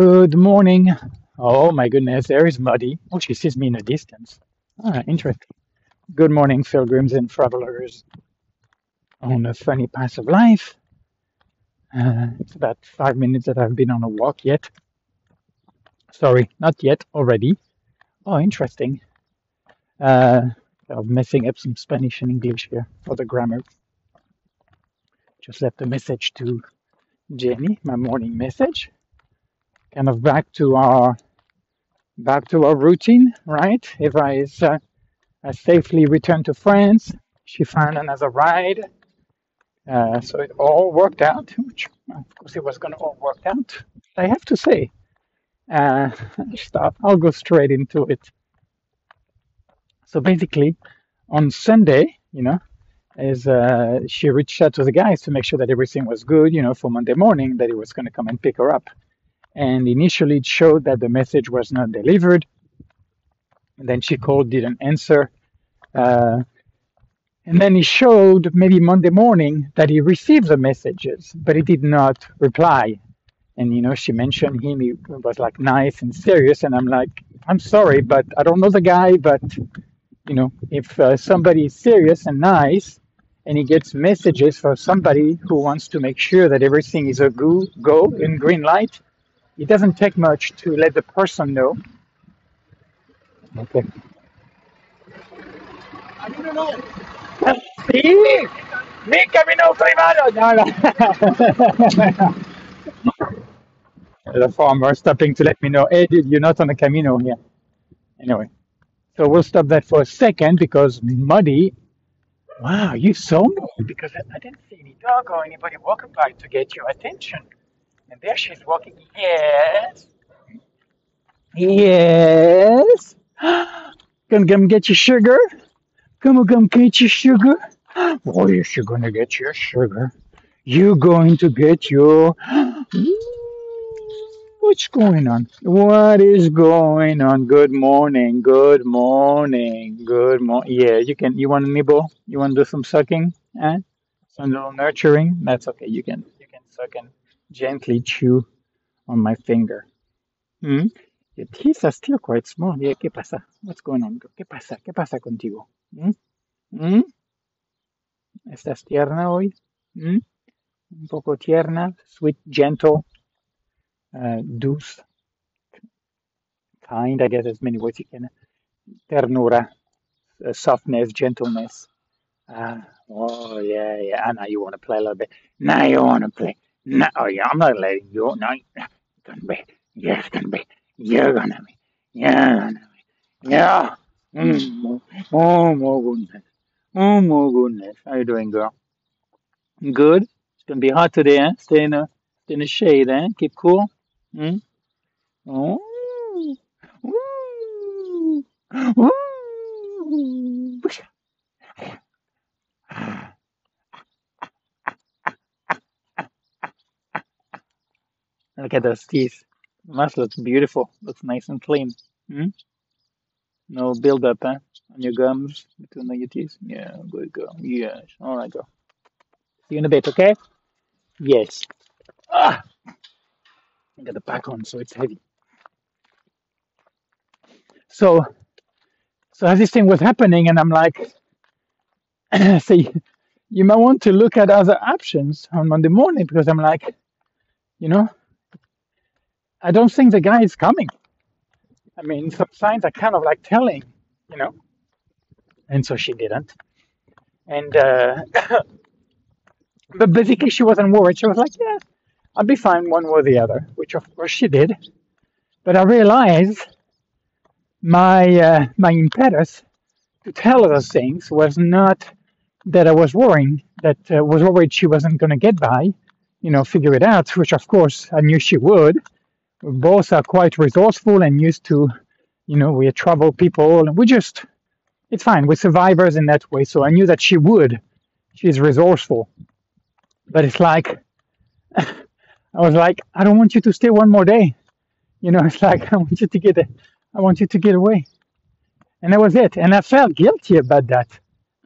Good morning. Oh my goodness, there is Muddy. Oh, she sees me in the distance. Ah, interesting. Good morning, pilgrims and travelers on a funny path of life. Uh, it's about five minutes that I've been on a walk yet. Sorry, not yet, already. Oh, interesting. Uh, I'm messing up some Spanish and English here for the grammar. Just left a message to Jenny, my morning message. Kind of back to our back to our routine, right? If I, uh, I safely returned to France, she found another ride, uh, so it all worked out. Which, of course, it was going to all work out. I have to say, uh, stop. I'll go straight into it. So basically, on Sunday, you know, is uh, she reached out to the guys to make sure that everything was good, you know, for Monday morning, that he was going to come and pick her up. And initially, it showed that the message was not delivered. And then she called, didn't answer. Uh, and then he showed maybe Monday morning that he received the messages, but he did not reply. And you know, she mentioned him. He was like nice and serious, and I'm like, I'm sorry, but I don't know the guy. But you know, if uh, somebody is serious and nice, and he gets messages for somebody who wants to make sure that everything is a go, go in green light, it doesn't take much to let the person know. Okay. Sí, mi camino privado. No, no. the farmer stopping to let me know, hey, dude, you're not on the camino here. Anyway, so we'll stop that for a second because Muddy, wow, you saw me because I, I didn't see any dog or anybody walking by to get your attention. And there she's walking. Yes, yes. Gonna come get your sugar. Come come get your sugar. Oh, yes, you're gonna get your sugar. You're going to get your. What's going on? What is going on? Good morning. Good morning. Good morning. Yeah, you can. You want to nibble? You want to do some sucking? Eh? Some little nurturing? That's okay. You can. You can suck and gently chew on my finger. Hmm? Your teeth are still quite small. Yeah, ¿qué pasa? What's going on? ¿Qué pasa? ¿Qué pasa contigo? Hmm? Hmm? ¿Estás tierna hoy? Hmm? Un poco tierna, sweet, gentle, uh, kind. I guess as many ways you can. Ternura, uh, softness, gentleness. Uh, oh, yeah, yeah. I know you want to play a little bit. Now you want to play. No, oh, yeah, I'm not letting you. No, you're gonna be. You're gonna be. You're gonna be. You're gonna be. Yeah. Mm. Oh, my goodness. Oh, my goodness. How you doing, girl? Good. It's gonna be hot today, eh? Stay in the, stay in the shade, eh? Keep cool. Mm? Oh. Ooh. Ooh. Look at those teeth. Must look beautiful. Looks nice and clean. Hmm? No build-up, eh? On your gums between your teeth. Yeah, good girl. Yes. All right, girl. See you in a bit, okay? Yes. Ah! I got the back on, so it's heavy. So, so as this thing was happening, and I'm like, you, you might want to look at other options on Monday morning because I'm like, you know, I don't think the guy is coming. I mean, some signs are kind of like telling, you know, and so she didn't. And uh, but basically, she wasn't worried. She was like, yeah, I'll be fine one way or the other, which of course she did. But I realized my uh, my impetus to tell her those things was not that I was worrying, that uh, was worried she wasn't going to get by, you know, figure it out, which of course I knew she would. Both are quite resourceful and used to, you know, we are travel people and we just, it's fine. We're survivors in that way. So I knew that she would. She's resourceful. But it's like, I was like, I don't want you to stay one more day. You know, it's like, I want you to get, I want you to get away. And that was it. And I felt guilty about that.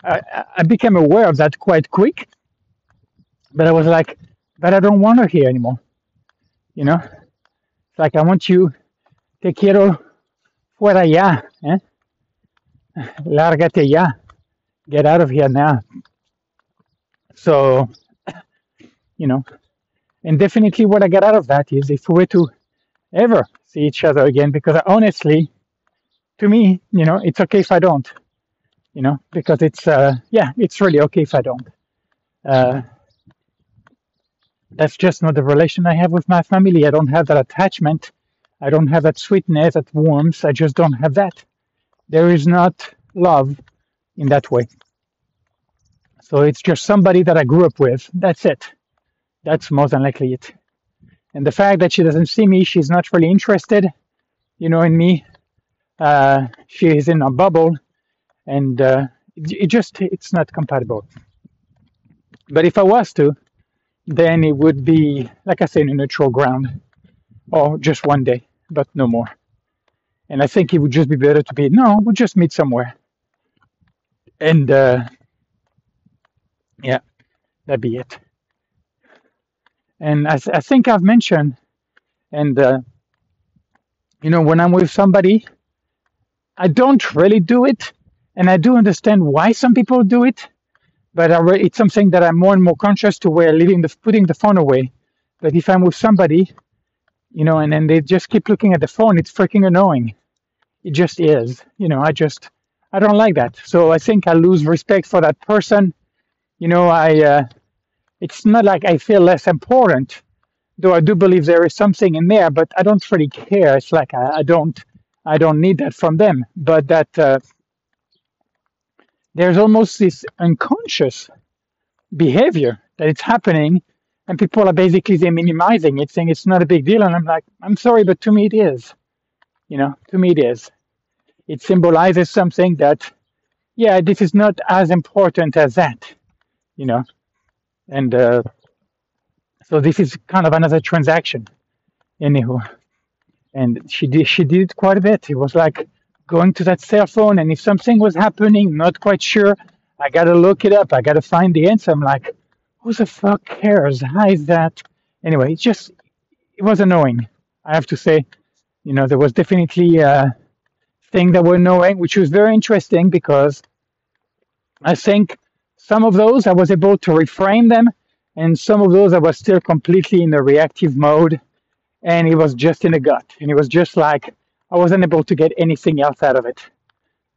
I, I became aware of that quite quick. But I was like, but I don't want her here anymore. You know? It's like I want you, te quiero fuera ya, eh? Lárgate ya. Get out of here now. So, you know, and definitely what I get out of that is if we were to ever see each other again, because honestly, to me, you know, it's okay if I don't, you know, because it's, uh, yeah, it's really okay if I don't. Uh, that's just not the relation I have with my family. I don't have that attachment. I don't have that sweetness, that warmth. I just don't have that. There is not love in that way. So it's just somebody that I grew up with. That's it. That's more than likely it. And the fact that she doesn't see me, she's not really interested, you know, in me. Uh, she is in a bubble, and uh, it, it just it's not compatible. But if I was to, then it would be, like I say, in a neutral ground, or just one day, but no more. And I think it would just be better to be no, we'll just meet somewhere, and uh, yeah, that'd be it. And I, I think I've mentioned, and uh, you know, when I'm with somebody, I don't really do it, and I do understand why some people do it, but re- it's something that I'm more and more conscious to where leaving the putting the phone away. But if I'm with somebody, you know, and then they just keep looking at the phone, it's freaking annoying. It just is, you know. I just I don't like that. So I think I lose respect for that person. You know, I uh, it's not like I feel less important, though I do believe there is something in there, but I don't really care. It's like I, I don't I don't need that from them. But that uh, there's almost this unconscious behavior that it's happening, and people are basically they minimizing it, saying it's not a big deal. And I'm like, I'm sorry, but to me it is. You know, to me it is. It symbolizes something that, yeah, this is not as important as that. You know, and uh, so this is kind of another transaction, anyhow. And she did she did it quite a bit. It was like going to that cell phone, and if something was happening, not quite sure, I gotta look it up. I gotta find the answer. I'm like, who the fuck cares? How is that? Anyway, it just it was annoying. I have to say, you know, there was definitely a thing that were annoying, which was very interesting because I think some of those I was able to reframe them, and some of those I was still completely in a reactive mode, and it was just in the gut, and it was just like I wasn't able to get anything else out of it.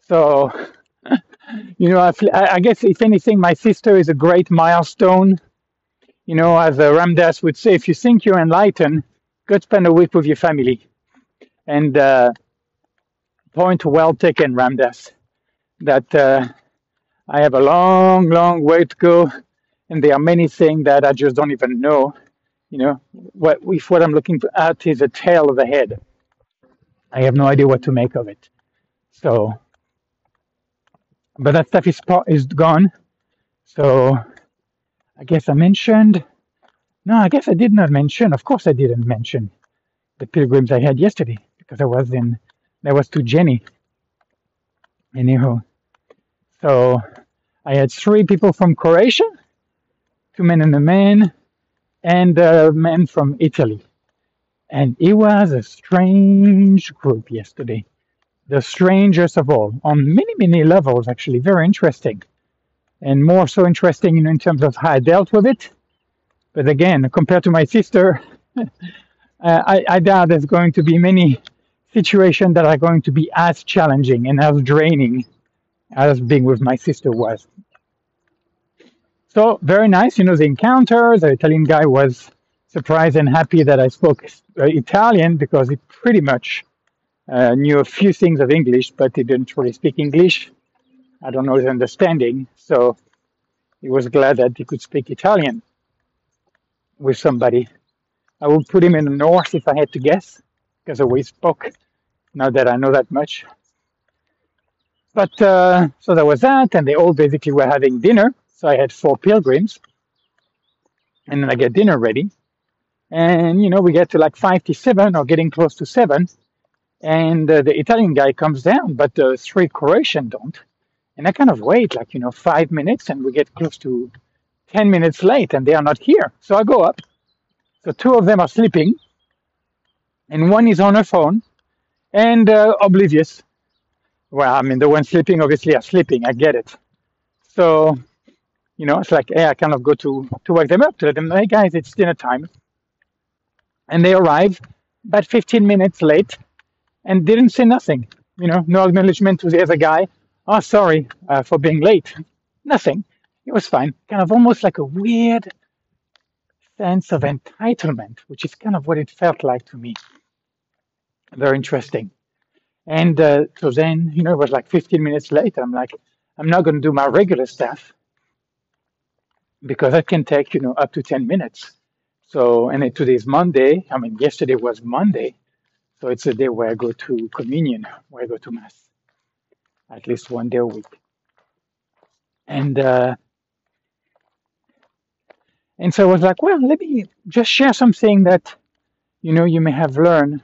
So, you know, I, I guess if anything, my sister is a great milestone. You know, as Ram Dass would say, if you think you're enlightened, go spend a week with your family. And uh, point well taken, Ram Dass. That uh, I have a long, long way to go, and there are many things that I just don't even know. You know, what if what I'm looking at is a tail of the head, I have no idea what to make of it. So, but that stuff is is gone. So, I guess I mentioned. No, I guess I did not mention. Of course, I didn't mention the pilgrims I had yesterday because I was in. That was to Jenny. Anyhow, so I had three people from Croatia, two men and a man, and a man from Italy. And it was a strange group yesterday. The strangest of all, on many, many levels, actually, very interesting. And more so interesting in terms of how I dealt with it. But again, compared to my sister, uh, I, I doubt there's going to be many situations that are going to be as challenging and as draining as being with my sister was. So very nice, you know, the encounter. The Italian guy was surprised and happy that I spoke uh, Italian because he pretty much uh, knew a few things of English, but he didn't really speak English. I don't know his understanding, so he was glad that he could speak Italian with somebody. I would put him in the north if I had to guess, because of we spoke. Now that I know that much, but uh, so there was that, and they all basically were having dinner. So I had four pilgrims, and then I get dinner ready, and you know we get to like five to seven or getting close to seven, and uh, the Italian guy comes down, but the three Croatian don't, and I kind of wait like you know five minutes, and we get close to ten minutes late, and they are not here. So I go up. So two of them are sleeping, and one is on her phone and uh, oblivious. Well, I mean, the ones sleeping obviously are sleeping. I get it. So, you know, it's like, hey, I kind of go to to wake them up to let them, hey guys, it's dinner time, and they arrive about 15 minutes late and didn't say nothing. You know, no acknowledgement to the other guy. Oh, sorry uh, for being late. Nothing. It was fine. Kind of almost like a weird sense of entitlement, which is kind of what it felt like to me. Very interesting. And uh, so then, you know, it was like 15 minutes later. I'm like, I'm not going to do my regular stuff because that can take, you know, up to 10 minutes. So, and it, today's Monday. I mean, yesterday was Monday. So it's a day where I go to communion, where I go to Mass at least one day a week. And, uh, and so I was like, well, let me just share something that, you know, you may have learned,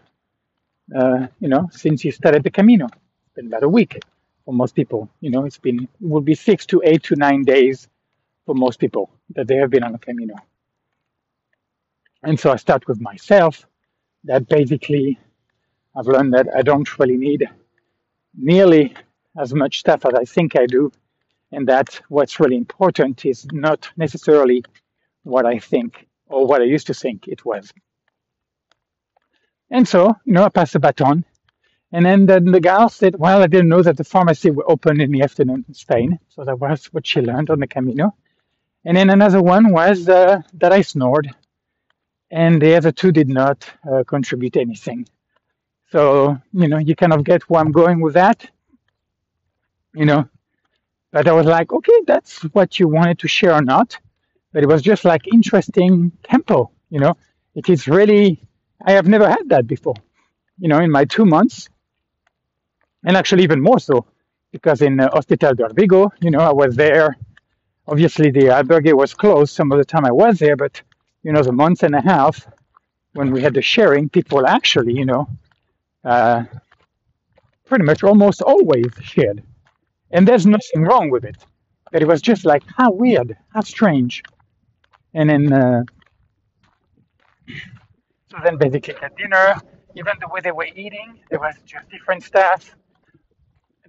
uh, you know, since you started the Camino. It's been about a week for most people. You know, it's been, it will be six to eight to nine days for most people that they have been on the Camino. And so I start with myself that basically I've learned that I don't really need nearly as much stuff as I think I do, and that what's really important is not necessarily what I think or what I used to think it was. And so, you know, I passed the baton. And then the, the gal said, Well, I didn't know that the pharmacy were open in the afternoon in Spain. So that was what she learned on the Camino. And then another one was uh, that I snored. And the other two did not uh, contribute anything. So, you know, you kind of get where I'm going with that, you know. But I was like, okay, that's what you wanted to share or not. But it was just like interesting tempo, you know. It is really, I have never had that before, you know, in my two months. And actually, even more so, because in uh, Hospital de Órbigo, you know, I was there. Obviously, the albergue was closed some of the time I was there, but, you know, the month and a half when we had the sharing, people actually, you know, uh, pretty much almost always shared. And there's nothing wrong with it. But it was just like, how weird, how strange. And then, uh, so then basically at dinner, even the way they were eating, there was just different stuff.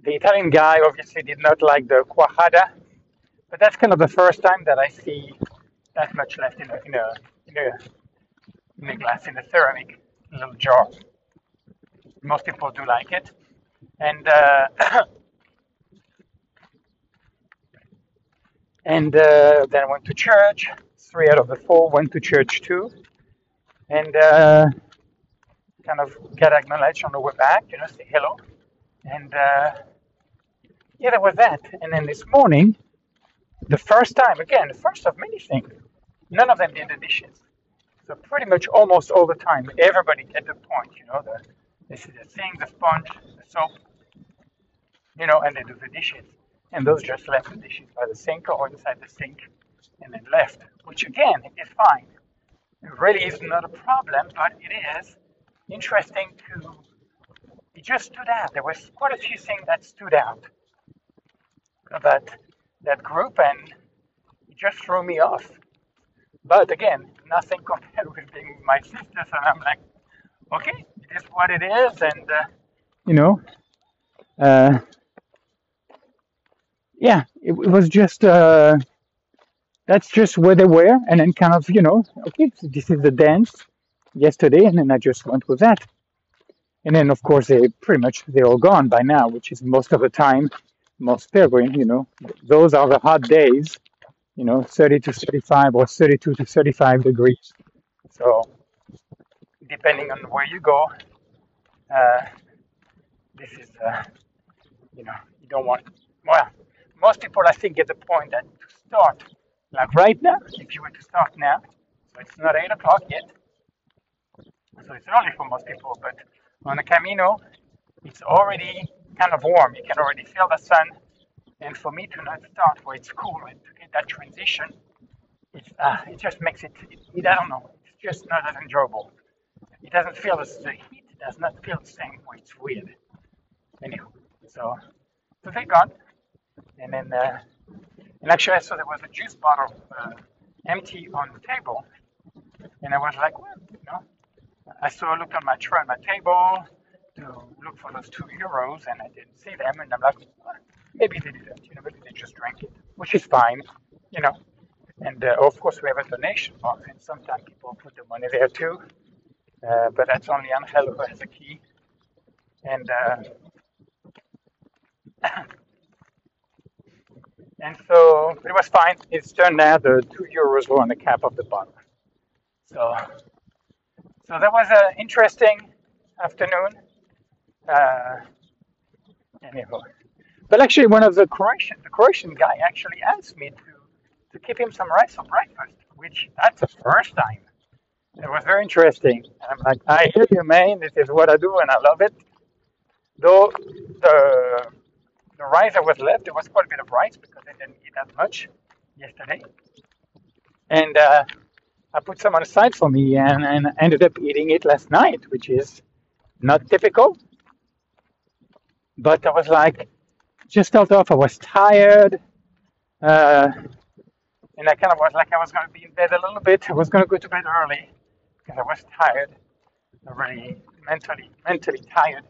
The Italian guy obviously did not like the cuajada, but that's kind of the first time that I see that much left in a, in a, in a, in a glass, in a ceramic little jar. Most people do like it. And uh, and uh, then I went to church. Three out of the four went to church too, and uh, kind of get acknowledged on the way back. You know, say hello, and uh, yeah, that was that. And then this morning, the first time again, the first of many things, none of them did the dishes. So pretty much almost all the time, everybody get the point. You know, the this is the thing, the sponge, the soap, you know, and they do the dishes. And those just left the dishes by the sink or inside the sink and then left, which again is fine. It really is not a problem, but it is interesting to. It just stood out. There was quite a few things that stood out about that group, and it just threw me off. But again, nothing compared with being my sisters, and I'm like, okay, it is what it is, and uh, you know, uh, yeah, it, it was just uh, that's just where they were, and then kind of you know, okay, so this is the dance yesterday, and then I just went with that, and then of course they pretty much they're all gone by now, which is most of the time, most pilgrim, you know, those are the hot days, you know, 30 to 35 or 32 to 35 degrees, so depending on where you go, uh, this is, uh, you know, you don't want, well, most people I think get the point that to start, like right now, if you were to start now, so it's not 8 o'clock yet, so it's early for most people, but on the Camino, it's already kind of warm. You can already feel the sun. And for me to not start where it's cool and to get that transition, it's, uh, it just makes it, it, it, I don't know, it's just not as enjoyable. It doesn't feel as the heat does not feel the same. It's weird. Anyway, so so they gone, and then uh, and actually I saw there was a juice bottle uh, empty on the table, and I was like, well, you know, I saw, looked on my tray on my table to look for those two euros, and I didn't see them, and I'm like, "Ah, maybe they didn't, you know, maybe they just drank it, which is fine, you know. And uh, of course, we have a donation box, and sometimes people put the money there too, uh, but that's only Angel who has a key. And uh, and so it was fine. It's turned out the two euros were on the cap of the bottle. So so that was an interesting afternoon. Uh, anyhow, but actually, one of the Croatian the Croatian guy actually asked me to to keep him some rice for breakfast, which that's the first time. It was very interesting. And I'm like, I hear you, man. This is what I do, and I love it. Though the the rice that was left, there was quite a bit of rice because I didn't eat that much yesterday, and uh, I put some on the side for me, and, and ended up eating it last night, which is not typical. But I was like, just felt off. I was tired, uh, and I kind of was like I was going to be in bed a little bit. I was going to go to bed early because I was tired, really mentally mentally tired.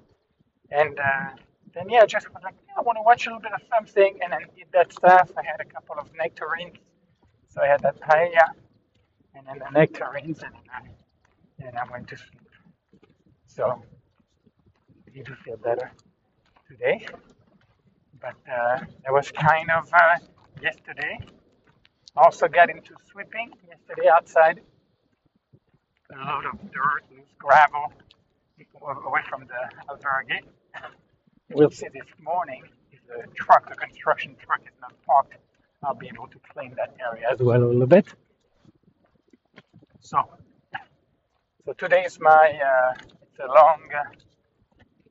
And uh, then yeah, I just was like, yeah, I want to watch a little bit of something, and then eat that stuff. I had a couple of nectarines, so I had that paella, and then the nectarines, and then I, and I went to sleep. So I need to feel better today. But uh, it was kind of uh, yesterday. Also got into sweeping yesterday outside. A lot of dirt, loose gravel away from the albergue. We'll see this morning if the truck, the construction truck is not parked, I'll be able to clean that area as well a little bit. So, so today is my, uh, it's a long, uh,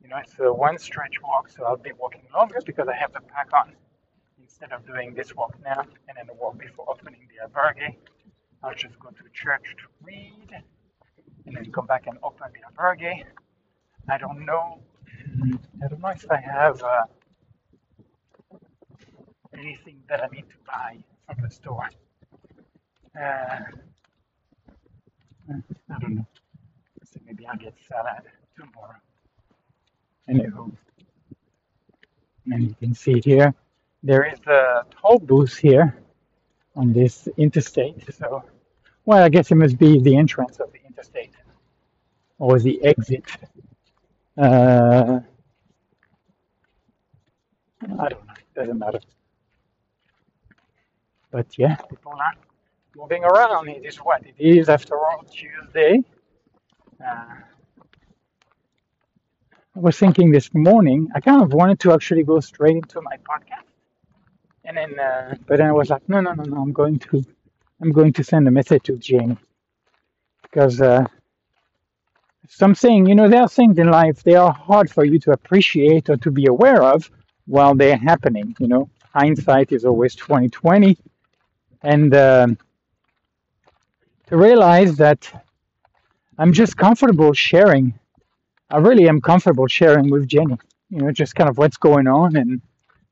you know, it's a one stretch walk, so I'll be walking longer because I have the pack on instead of doing this walk now and then the walk before opening the albergue. I'll just go to church to read and then come back and open the albergue. I don't know. I don't know if I have uh, anything that I need to buy from the store. Uh, I don't know. So maybe I'll get salad tomorrow. And you can see here. There is a toll booth here on this interstate. So, well, I guess it must be the entrance of the interstate or the exit. Uh, I don't know. It Doesn't matter. But yeah, people are moving around. It is what it is after all Tuesday. Uh, I was thinking this morning, I kind of wanted to actually go straight into my podcast. And then, uh, but then I was like, no, no, no, no, I'm going to, I'm going to send a message to Jamie. Because, uh, something, you know, there are things in life, they are hard for you to appreciate or to be aware of while they're happening, you know. Hindsight is always 2020. And, um to realize that I'm just comfortable sharing. I really am comfortable sharing with Jenny, you know, just kind of what's going on. And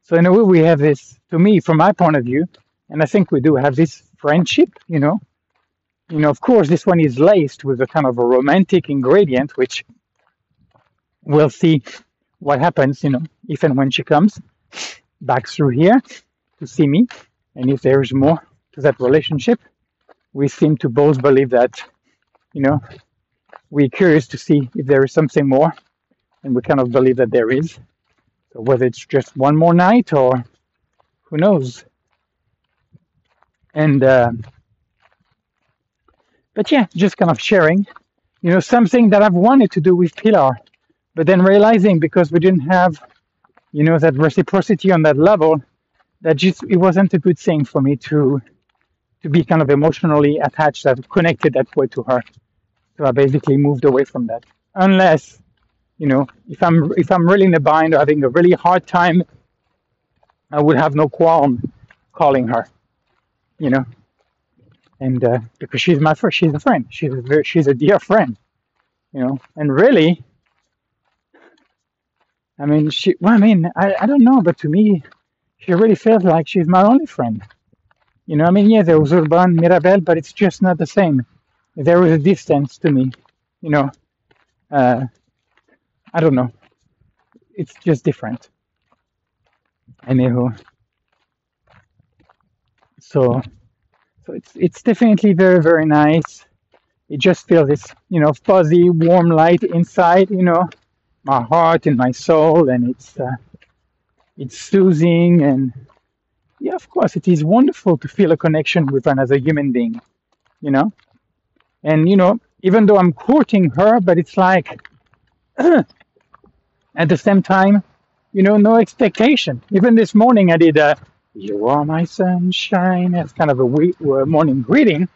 so, in a way, we have this, to me, from my point of view, and I think we do have this friendship, you know. You know, of course, this one is laced with a kind of a romantic ingredient, which we'll see what happens, you know, if and when she comes back through here to see me, and if there is more to that relationship. We seem to both believe that, you know, we're curious to see if there is something more, and we kind of believe that there is. So whether it's just one more night or who knows. And uh, but yeah, just kind of sharing, you know, something that I've wanted to do with Pilar, but then realizing because we didn't have, you know, that reciprocity on that level, that just it wasn't a good thing for me to to be kind of emotionally attached, that connected that way to her. So I basically moved away from that. Unless, you know, if I'm if I'm really in a bind or having a really hard time, I would have no qualm calling her, you know, and uh, because she's my friend, she's a friend, she's a very, she's a dear friend, you know, and really, I mean, she, well, I mean, I, I don't know, but to me, she really feels like she's my only friend. You know, I mean, yeah, there was Urban, Mirabel, but it's just not the same. There was a distance to me, you know, Uh, I don't know. It's just different. Anyhow, so so it's it's definitely very very nice. It just feels this you know fuzzy warm light inside you know my heart and my soul, and it's uh, it's soothing and yeah, of course, it is wonderful to feel a connection with another human being, you know. And you know, even though I'm courting her, but it's like at the same time, you know, no expectation. Even this morning, I did a "You are my sunshine" as kind of a we- uh, morning greeting.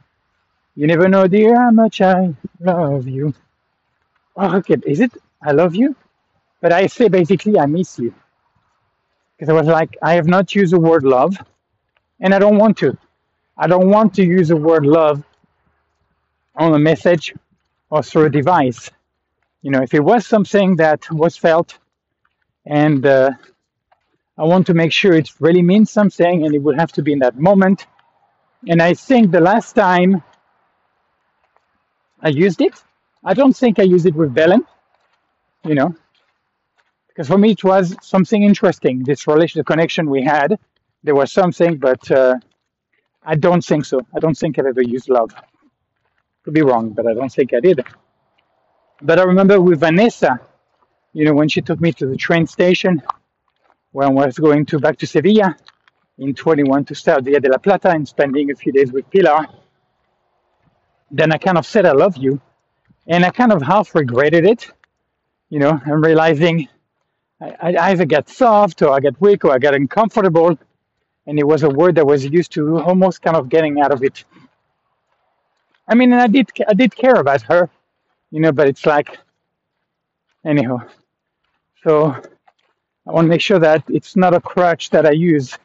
You never know, dear, how much I love you. Oh, okay, is it? I love you, but I say basically I miss you because I was like, I have not used the word love, and I don't want to. I don't want to use the word love on a message or through a device. You know, if it was something that was felt, and uh, I want to make sure it really means something, and it would have to be in that moment. And I think the last time I used it, I don't think I used it with Belen. You know, because for me it was something interesting. This relation, the connection we had, there was something, but uh, I don't think so. I don't think I've ever used love. Could be wrong, but I don't think I did. But I remember with Vanessa, you know, when she took me to the train station when I was going to back to Sevilla in 21 to start Via de la Plata and spending a few days with Pilar, then I kind of said I love you, and I kind of half regretted it, you know, and realizing I, I either get soft or I get weak or I get uncomfortable, and it was a word that was used to almost kind of getting out of it. I mean, and I did I did care about her, you know, but it's like anyhow. So I want to make sure that it's not a crutch that I use.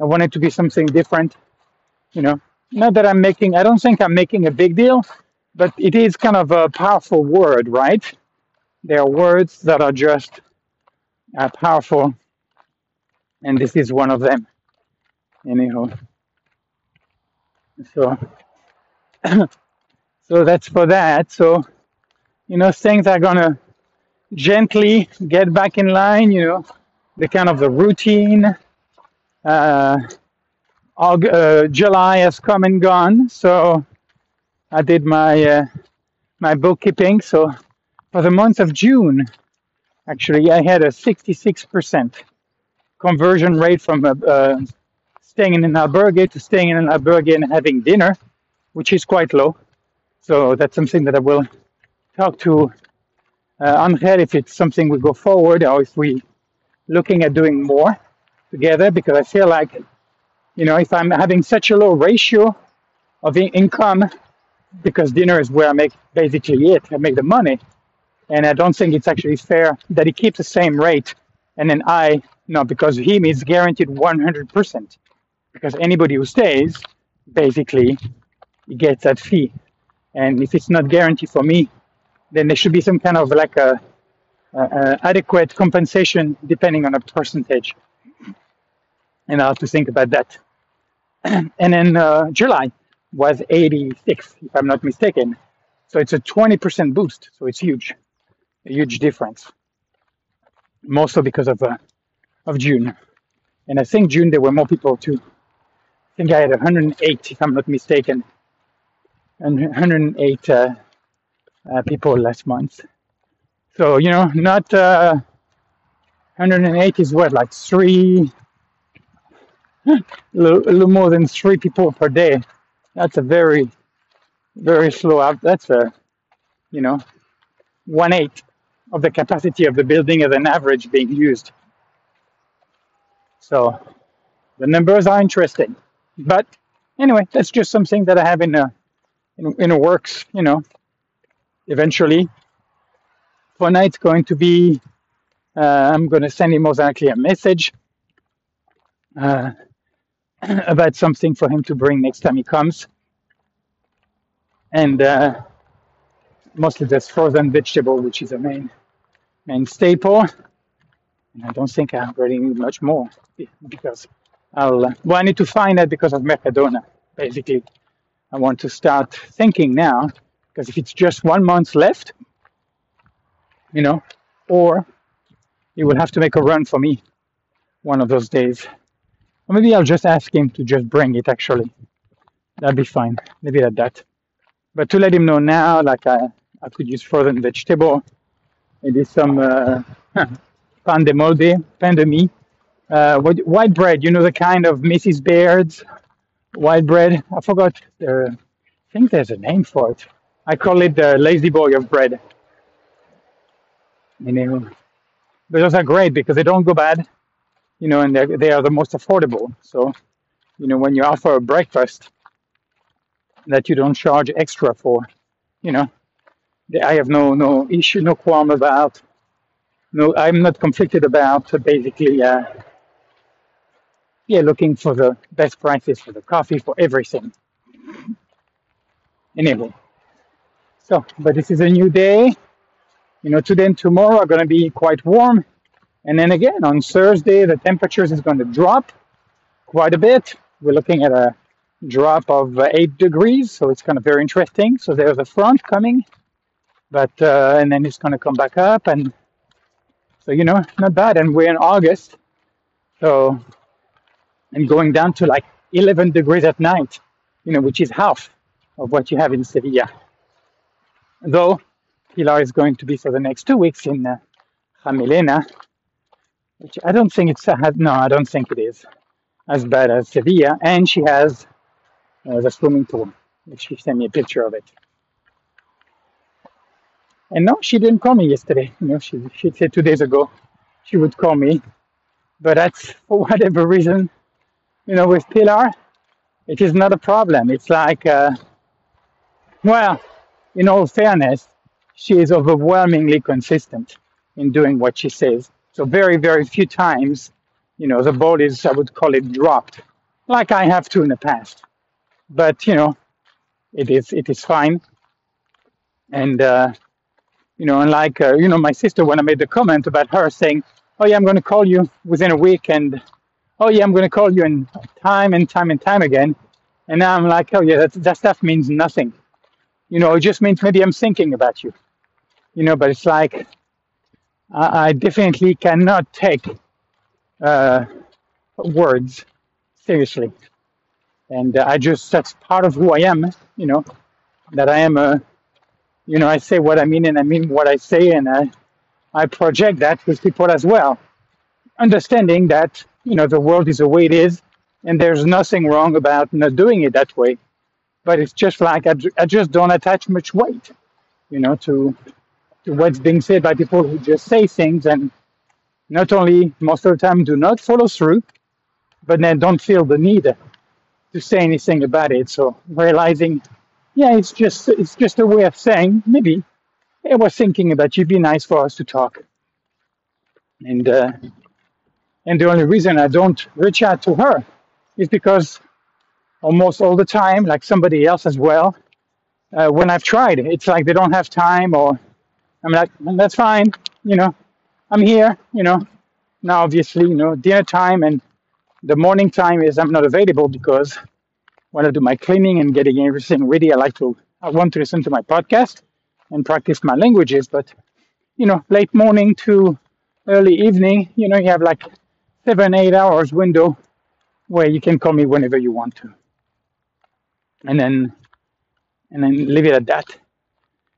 I want it to be something different, you know. Not that I'm making, I don't think I'm making a big deal, but it is kind of a powerful word, right? There are words that are just uh, powerful, and this is one of them. Anyhow, so so that's for that. So you know, things are gonna gently get back in line. You know, the kind of the routine. Uh, Aug- uh, July has come and gone, so I did my uh, my bookkeeping. So for the month of June, actually, I had a 66% conversion rate from uh, uh, staying in an albergue to staying in an albergue and having dinner, which is quite low. So that's something that I will talk to uh, Angel if it's something we go forward or if we looking at doing more together because I feel like you know if I'm having such a low ratio of in- income because dinner is where I make basically it I make the money and I don't think it's actually fair that he keeps the same rate and then I no because him is guaranteed 100% because anybody who stays basically gets that fee. And if it's not guaranteed for me then there should be some kind of like a, a, a adequate compensation depending on a percentage. And i have to think about that. And then uh, july was 86 if i'm not mistaken. So it's a 20% boost. So it's huge a huge difference. Mostly because of uh, of june. And i think june there were more people too. I think i had 108 if i'm not mistaken and 108 uh, uh, people last month. So you know not uh, 108 is what like three a little, more than three people per day. That's a very very slow out that's a you know one eighth of the capacity of the building as an average being used. So the numbers are interesting. But anyway that's just something that i have in a in, in a works you know eventually. For now it's going to be uh, i'm going to send him most likely a message uh, about something for him to bring next time he comes. And uh, mostly just frozen vegetable which is a main main staple. And i don't think i really need much more because i'll well i need to find that because of mercadona basically i want to start thinking now because if it's just one month left you know, or he will have to make a run for me one of those days. Or maybe I'll just ask him to just bring it actually. That'd be fine. Maybe at that. But to let him know now, like I, I could use frozen vegetable, maybe some uh, pan de molde, pan de mie, uh, white bread, you know, the kind of Mrs. Baird's white bread. I forgot, the, I think there's a name for it. I call it the lazy boy of bread. You know, those are great because they don't go bad, you know, and they are the most affordable. So, you know, when you offer a breakfast that you don't charge extra for, you know, I have no no issue, no qualm about. No, I'm not conflicted about uh, basically, uh, yeah, looking for the best prices for the coffee for everything. Anyway, so but this is a new day. You know, today and tomorrow are going to be quite warm, and then again on Thursday the temperatures is going to drop quite a bit. We're looking at a drop of uh, eight degrees, so it's kind of very interesting. So there's a front coming, but uh, and then it's going to come back up, and so you know, not bad. And we're in August, so and going down to like 11 degrees at night, you know, which is half of what you have in Sevilla. Though Pilar is going to be for the next two weeks in uh, which I don't think it's uh, no, I don't think it is as bad as Sevilla, and she has uh, the swimming pool, which she sent me a picture of it. And no, she didn't call me yesterday. You know, she she said two days ago she would call me, but that's for whatever reason. You know, with Pilar, it is not a problem. It's like, uh, well, in all fairness, she is overwhelmingly consistent in doing what she says. So very, very few times, you know, the ball is, I would call it dropped, like I have to in the past. But you know, it is it is fine. And uh, you know, unlike uh, you know my sister when I made the comment about her saying, "Oh yeah, I'm going to call you within a week," and "Oh yeah, I'm going to call you in time and time and time again," and now I'm like, "Oh yeah, that that stuff means nothing." You know, it just means maybe I'm thinking about you. You know, but it's like I, I definitely cannot take uh, words seriously, and uh, I just that's part of who I am. You know, that I am a you know I say what I mean and I mean what I say, and I I project that with people as well, understanding that you know the world is the way it is, and there's nothing wrong about not doing it that way. But it's just like I, I just don't attach much weight, you know, to to what's being said by people who just say things and not only most of the time do not follow through, but then don't feel the need to say anything about it. So realizing, yeah, it's just it's just a way of saying maybe I was thinking about you'd Be nice for us to talk, and uh, and the only reason I don't reach out to her is because almost all the time, like somebody else as well, uh, when I've tried, it's like they don't have time, or I'm like, that's fine, you know, I'm here, you know. Now, obviously, you know, dinner time and the morning time is I'm not available because when I do my cleaning and getting everything ready, I like to, I want to listen to my podcast and practice my languages. But, you know, late morning to early evening, you know, you have like seven, eight hours window where you can call me whenever you want to. And then, and then leave it at that.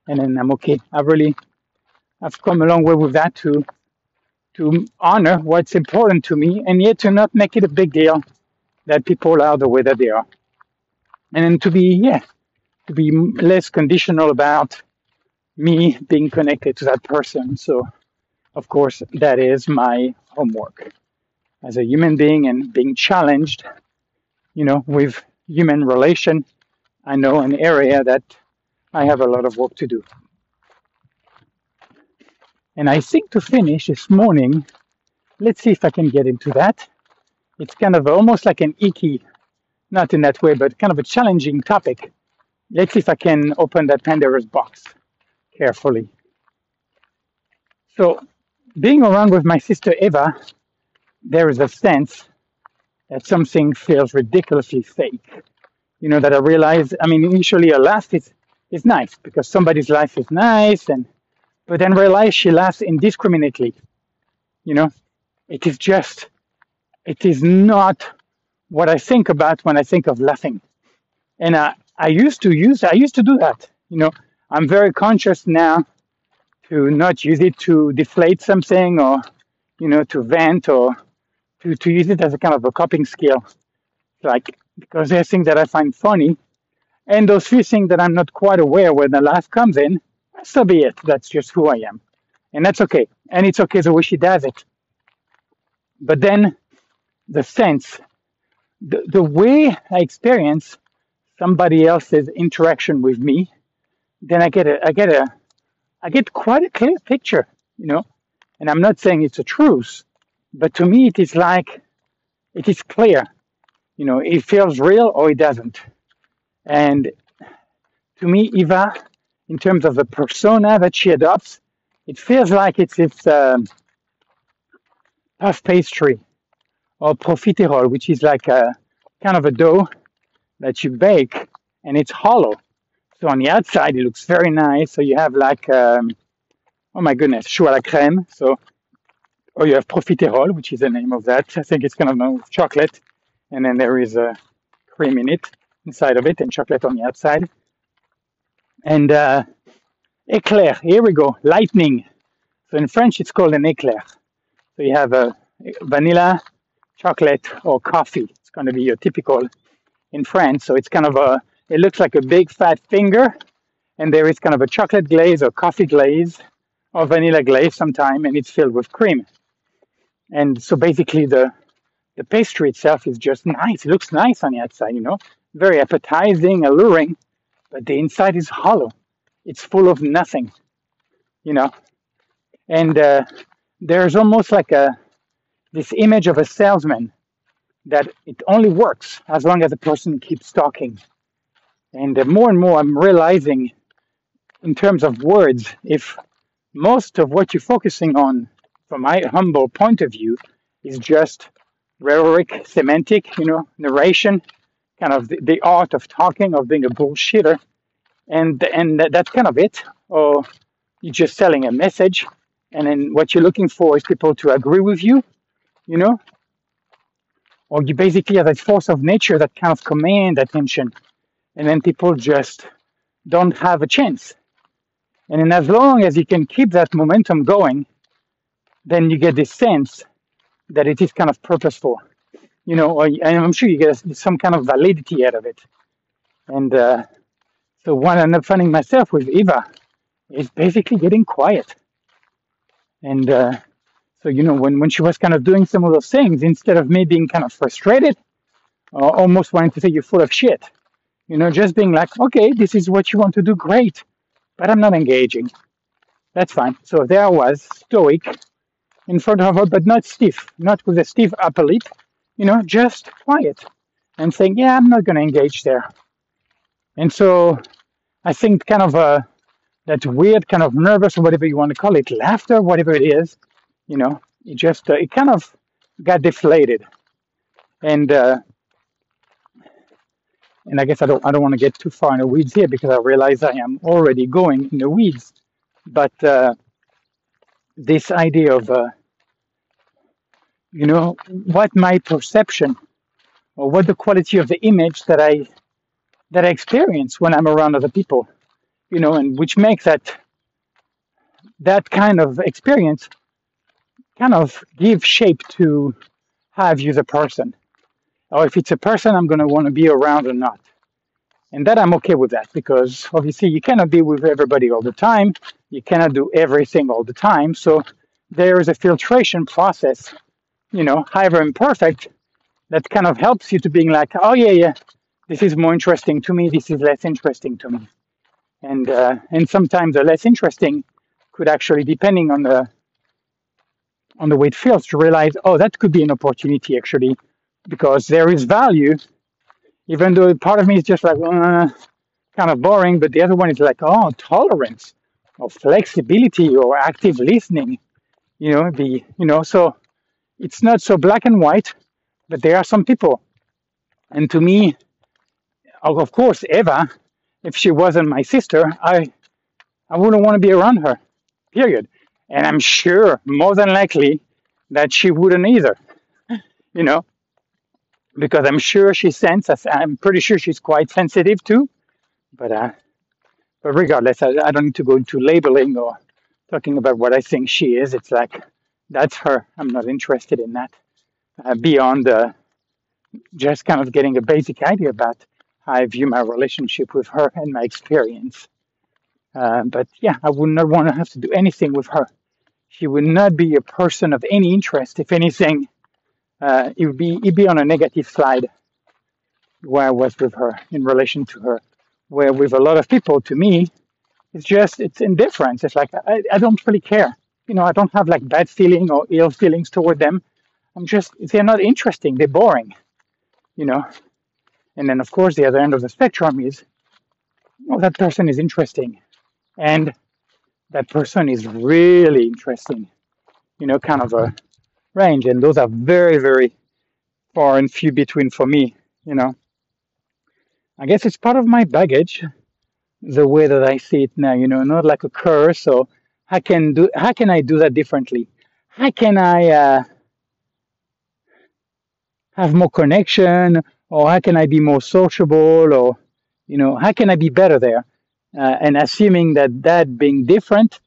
And then I'm okay. I've really, I've come a long way with that to, to honor what's important to me and yet to not make it a big deal that people are the way that they are. And then to be, yeah, to be less conditional about me being connected to that person. So, of course, that is my homework as a human being and being challenged, you know, with human relation. I know an area that I have a lot of work to do. And I think to finish this morning, let's see if I can get into that. It's kind of almost like an icky, not in that way, but kind of a challenging topic. Let's see if I can open that Pandora's box carefully. So, being around with my sister Eva, there is a sense that something feels ridiculously fake. You know, that I realize, I mean, initially a laugh is, is nice because somebody's life is nice and but then realize she laughs indiscriminately. You know, it is just, it is not what I think about when I think of laughing. And I, I used to use, I used to do that. You know, I'm very conscious now to not use it to deflate something or, you know, to vent or to, to use it as a kind of a coping skill. Like, because there's things that I find funny and those few things that I'm not quite aware when the laugh comes in, so be it. That's just who I am. And that's okay. And it's okay the way she does it. But then the sense, the, the way I experience somebody else's interaction with me, then I get a I get a I get quite a clear picture, you know. And I'm not saying it's a truth, but to me it is like it is clear. You know, it feels real or it doesn't. And to me, Eva, in terms of the persona that she adopts, it feels like it's it's um, puff pastry or profiterole, which is like a kind of a dough that you bake and it's hollow. So on the outside, it looks very nice. So you have like, um, oh my goodness, choux à la crème. So, or you have profiterole, which is the name of that. I think it's kind of chocolate, and then there is a cream in it inside of it and chocolate on the outside. And uh, eclair, here we go, lightning. So in French, it's called an eclair. So you have a vanilla, chocolate, or coffee. It's going to be your typical in France. So it's kind of a, it looks like a big fat finger, and there is kind of a chocolate glaze or coffee glaze or vanilla glaze sometime, and it's filled with cream. And so basically, the the pastry itself is just nice. It looks nice on the outside, you know, very appetizing, alluring, but the inside is hollow. It's full of nothing, you know. And uh, there's almost like a this image of a salesman that it only works as long as the person keeps talking. And uh, more and more, I'm realizing, in terms of words, if most of what you're focusing on, from my humble point of view, is just rhetoric, semantic, you know, narration, kind of the, the art of talking, of being a bullshitter, and and that, that's kind of it. Or you're just selling a message, and then what you're looking for is people to agree with you, you know, or you basically have that force of nature that kind of command attention, and then people just don't have a chance. And then as long as you can keep that momentum going, then you get this sense that it is kind of purposeful you know, or, and I'm sure you get some kind of validity out of it. And uh, so what I end up finding myself with Eva is basically getting quiet. And uh, so, you know, when, when she was kind of doing some of those things, instead of me being kind of frustrated or almost wanting to say you're full of shit, you know, just being like, okay, this is what you want to do, great, but I'm not engaging. That's fine. So there I was, stoic, in front of her, but not stiff, not with a stiff upper lip, you know, just quiet and saying, yeah, I'm not going to engage there. And so I think kind of a, that weird kind of nervous or whatever you want to call it, laughter, whatever it is, you know, it just, uh, it kind of got deflated. And, uh, and I guess I don't, I don't want to get too far in the weeds here because I realize I am already going in the weeds. But uh, this idea of uh, you know what my perception or what the quality of the image that i that i experience when i'm around other people you know and which makes that that kind of experience kind of give shape to how view the person. Or if it's a person i'm going to want to be around or not. And that i'm okay with that because obviously you cannot be with everybody all the time. You cannot do everything all the time. So there is a filtration process you know, however imperfect, that kind of helps you to being like, oh yeah, yeah, this is more interesting to me. This is less interesting to me, and uh, and sometimes the less interesting could actually, depending on the on the way it feels, to realize, oh, that could be an opportunity actually, because there is value, even though part of me is just like uh, kind of boring, but the other one is like, oh, tolerance or flexibility or active listening, you know, the you know, so it's not so black and white, but there are some people. And to me, of course, Eva, if she wasn't my sister, I, I wouldn't want to be around her. period. And I'm sure, more than likely, that she wouldn't either, you know, because I'm sure she senses, I'm pretty sure she's quite sensitive too. But, uh, but regardless, I, I don't need to go into labeling or talking about what I think she is. It's like, that's her. I'm not interested in that. Uh, beyond uh, just kind of getting a basic idea about how I view my relationship with her and my experience. Uh, but yeah, I would not want to have to do anything with her. She would not be a person of any interest. If anything, uh, it would be it'd be on a negative slide where I was with her in relation to her. Where with a lot of people, to me, it's just it's indifference. It's like I, I don't really care. You know, I don't have like bad feeling or ill feelings toward them. I'm just they're not interesting. They're boring. You know. And then of course the other end of the spectrum is, oh, that person is interesting, and that person is really interesting. You know, kind of a range, and those are very very far and few between for me. You know, I guess it's part of my baggage the way that I see it now, you know, not like a curse or how can do how can I do that differently? How can I uh, have more connection or how can I be more sociable or you know how can I be better there? Uh, and assuming that that being different,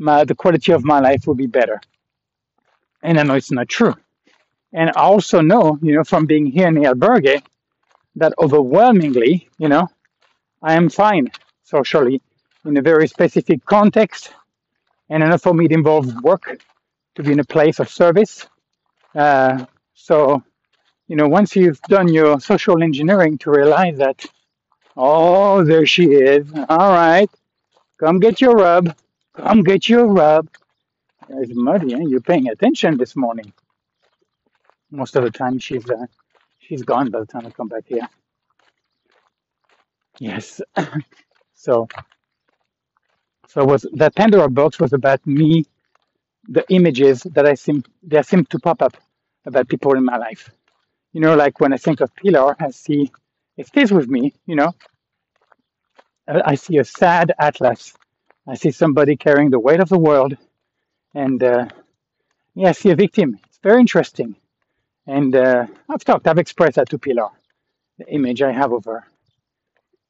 my, the quality of my life will be better. And I know it's not true. And I also know, you know, from being here in Albergue, that overwhelmingly, you know, I am fine socially in a very specific context. And enough for me, it involves work to be in a place of service. Uh, so, you know, once you've done your social engineering to realize that, oh, there she is. All right, come get your rub. Come get your rub. It's muddy, eh? You're paying attention this morning. Most of the time, she's uh, she's gone by the time I come back here. Yes. so, so was that Pandora box was about me, the images that I seem that seem to pop up about people in my life. You know, like when I think of Pilar, I see it stays with me. You know, I see a sad atlas. I see somebody carrying the weight of the world, and uh, yeah, I see a victim. It's very interesting, and uh, I've talked, I've expressed that to Pilar, the image I have of her.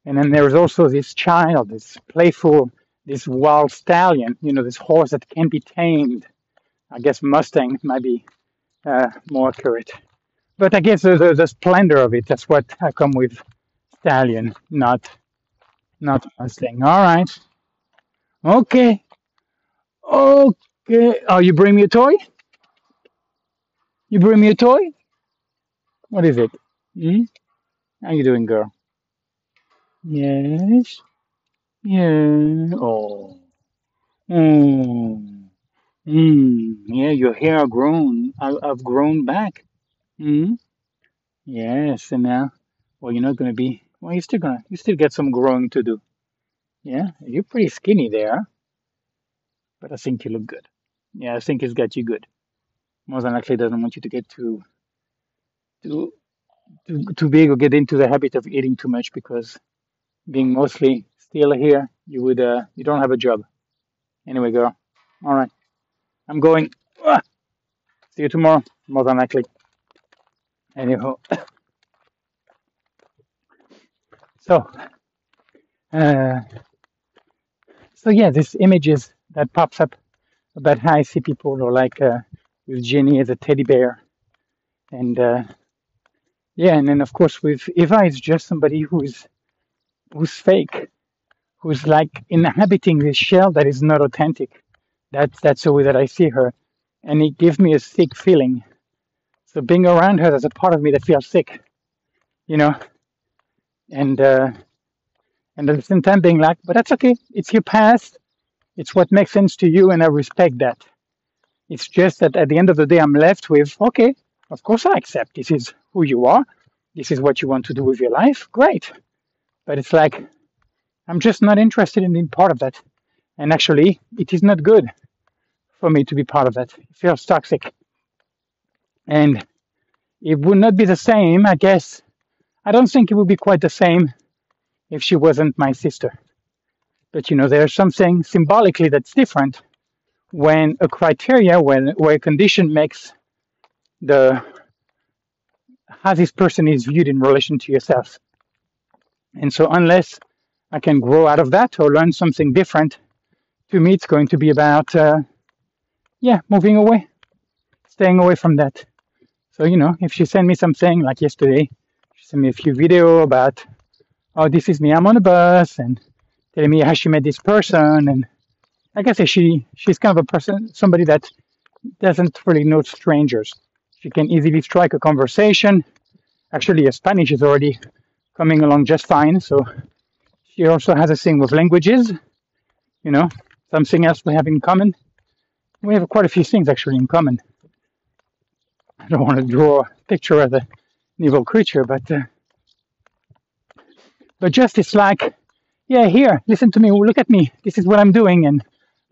And then there's also this child, this playful, this wild stallion, you know, this horse that can be tamed. I guess Mustang might be uh, more accurate. But I guess the, the, the splendor of it, that's what I come with stallion, not not Mustang. All right. Okay. Okay. Oh, you bring me a toy? You bring me a toy? What is it? Hmm? How you doing, girl? Yes. Yeah. Oh. Mm. Mm. Yeah, your hair are grown. I, I've grown back. Mm. Yes, and now, well, you're not gonna be. Well, you're still gonna. You still get some growing to do. Yeah, you're pretty skinny there, but I think you look good. Yeah, I think it's got you good. More than likely, doesn't want you to get too too too too big or get into the habit of eating too much because being mostly still here, you would uh you don't have a job. Anyway, girl. All right, I'm going. Ah, see you tomorrow. More than likely. Anyhow, so uh, so yeah, this images that pops up about how I see people, or like uh, with Jenny as a teddy bear, and uh, yeah, and then of course with Eva, it's just somebody who's who's fake, who's like inhabiting this shell that is not authentic. That's that's the way that I see her, and it gives me a sick feeling. So being around her, there's a part of me that feels sick, you know, and uh, and at the same time being like, but that's okay. It's your past. It's what makes sense to you, and I respect that. It's just that at the end of the day, I'm left with, okay, of course I accept this is who you are. This is what you want to do with your life. Great. But it's like, I'm just not interested in being part of that. And actually, it is not good for me to be part of that. It feels toxic. And it would not be the same, I guess. I don't think it would be quite the same if she wasn't my sister. But you know, there's something symbolically that's different when a criteria, when where a condition makes the how this person is viewed in relation to yourself. And so, unless I can grow out of that or learn something different, to me, it's going to be about, uh, yeah, moving away, staying away from that. So, you know, if she sent me something like yesterday, she sent me a few video about, oh, this is me, I'm on a bus, and telling me how she met this person. And like I say, she, she's kind of a person, somebody that doesn't really know strangers. She can easily strike a conversation. Actually, her Spanish is already coming along just fine. So she also has a thing with languages, you know, something else we have in common. We have quite a few things actually in common. I don't want to draw a picture of the evil creature, but uh, but just it's like, yeah, here, listen to me, look at me. This is what I'm doing, and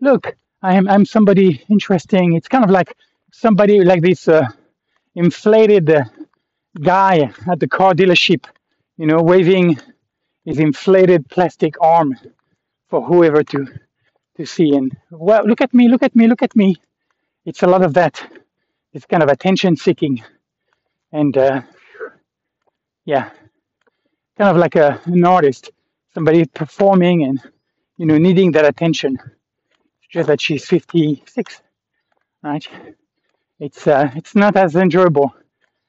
look, I'm I'm somebody interesting. It's kind of like somebody like this uh, inflated uh, guy at the car dealership, you know, waving his inflated plastic arm for whoever to to see. And well, look at me, look at me, look at me. It's a lot of that. It's kind of attention seeking, and uh, yeah, kind of like a, an artist, somebody performing and you know needing that attention. Just that she's 56, right? It's uh, it's not as enjoyable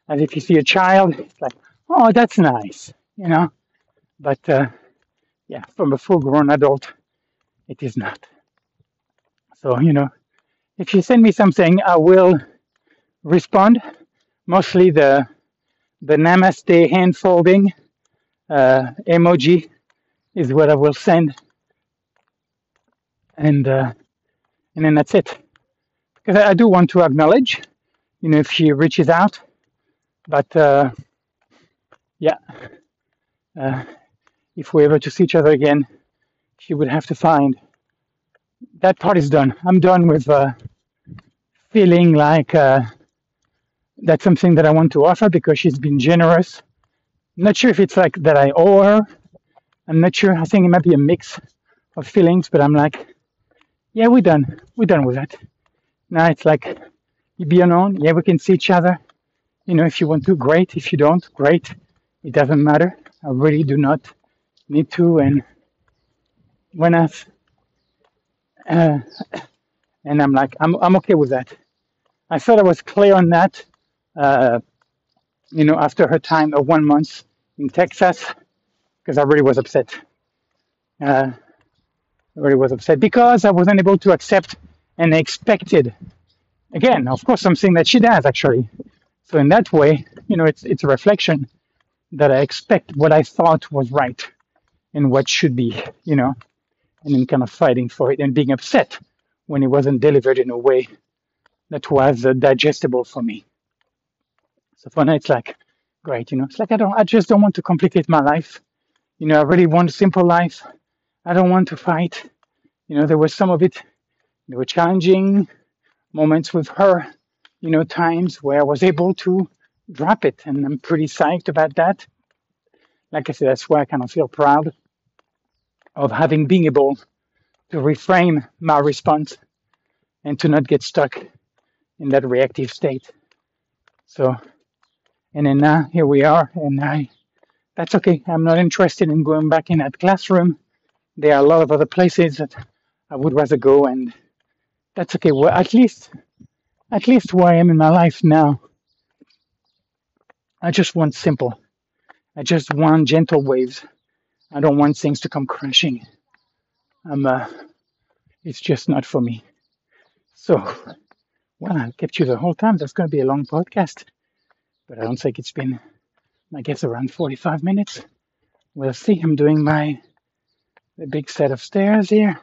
as if you see a child. It's like, oh, that's nice, you know. But uh, yeah, from a full-grown adult, it is not. So you know, if you send me something, I will respond. Mostly the the namaste hand folding uh, emoji is what I will send, and uh, and then that's it. Because I, I do want to acknowledge, you know, if she reaches out, but uh, yeah, uh, if we ever to see each other again, she would have to find that part is done. I'm done with uh, feeling like uh, that's something that I want to offer because she's been generous. I'm not sure if it's like that I owe her. I'm not sure. I think it might be a mix of feelings, but I'm like, yeah, we're done. We're done with that. Now it's like, you be alone. Yeah, we can see each other. You know, if you want to, great. If you don't, great. It doesn't matter. I really do not need too. And when I, uh, and I'm like, I'm, I'm okay with that. I thought I was clear on that, uh, you know, after her time of one month in Texas, because I really was upset. Uh, I really was upset because I wasn't able to accept and expected. Again, of course, something that she does actually. So in that way, you know, it's it's a reflection that I expect what I thought was right and what should be, you know, and then kind of fighting for it and being upset when it wasn't delivered in a way that was uh, digestible for me. So for now, it's like, great, you know, it's like I don't, I just don't want to complicate my life. You know, I really want a simple life. I don't want to fight. You know, there was some of it, there were challenging moments with her, you know, times where I was able to drop it, and I'm pretty psyched about that. Like I said, that's why I kind of feel proud of having been able to reframe my response and to not get stuck in that reactive state. So, and then now here we are, and I, that's okay. I'm not interested in going back in that classroom. There are a lot of other places that I would rather go, and that's okay. Well, at least, at least where I am in my life now, I just want simple. I just want gentle waves. I don't want things to come crashing. I'm, uh, it's just not for me. So, well, I kept you the whole time. That's going to be a long podcast, but I don't think it's been, I guess, around 45 minutes. We'll see. I'm doing my the big set of stairs here.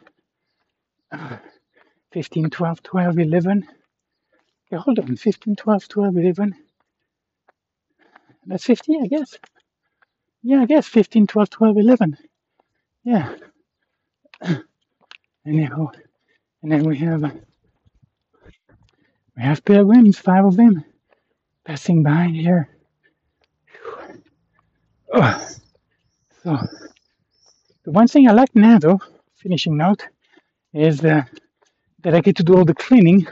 Uh, 15, 12, 12, 11. Okay, hold on. 15, 12, 12, 11. That's 50, I guess. Yeah, I guess 15, 12, 12, 11. Yeah. Anyhow, and then we have we have pilgrims, five of them, passing by here. Oh. So, the one thing I like now, though, finishing note, is the that I get to do all the cleaning.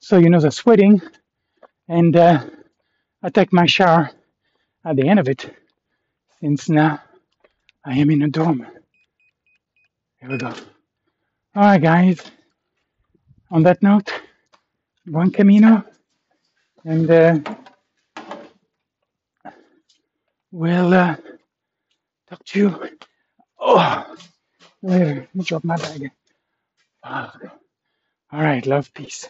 So, you know, the sweating. And uh, I take my shower at the end of it since now I am in a dorm. Here we go. All right, guys. On that note, buen camino. And uh, we'll uh, talk to you. Oh, later. Let me drop my bag. Oh. All right, love, peace.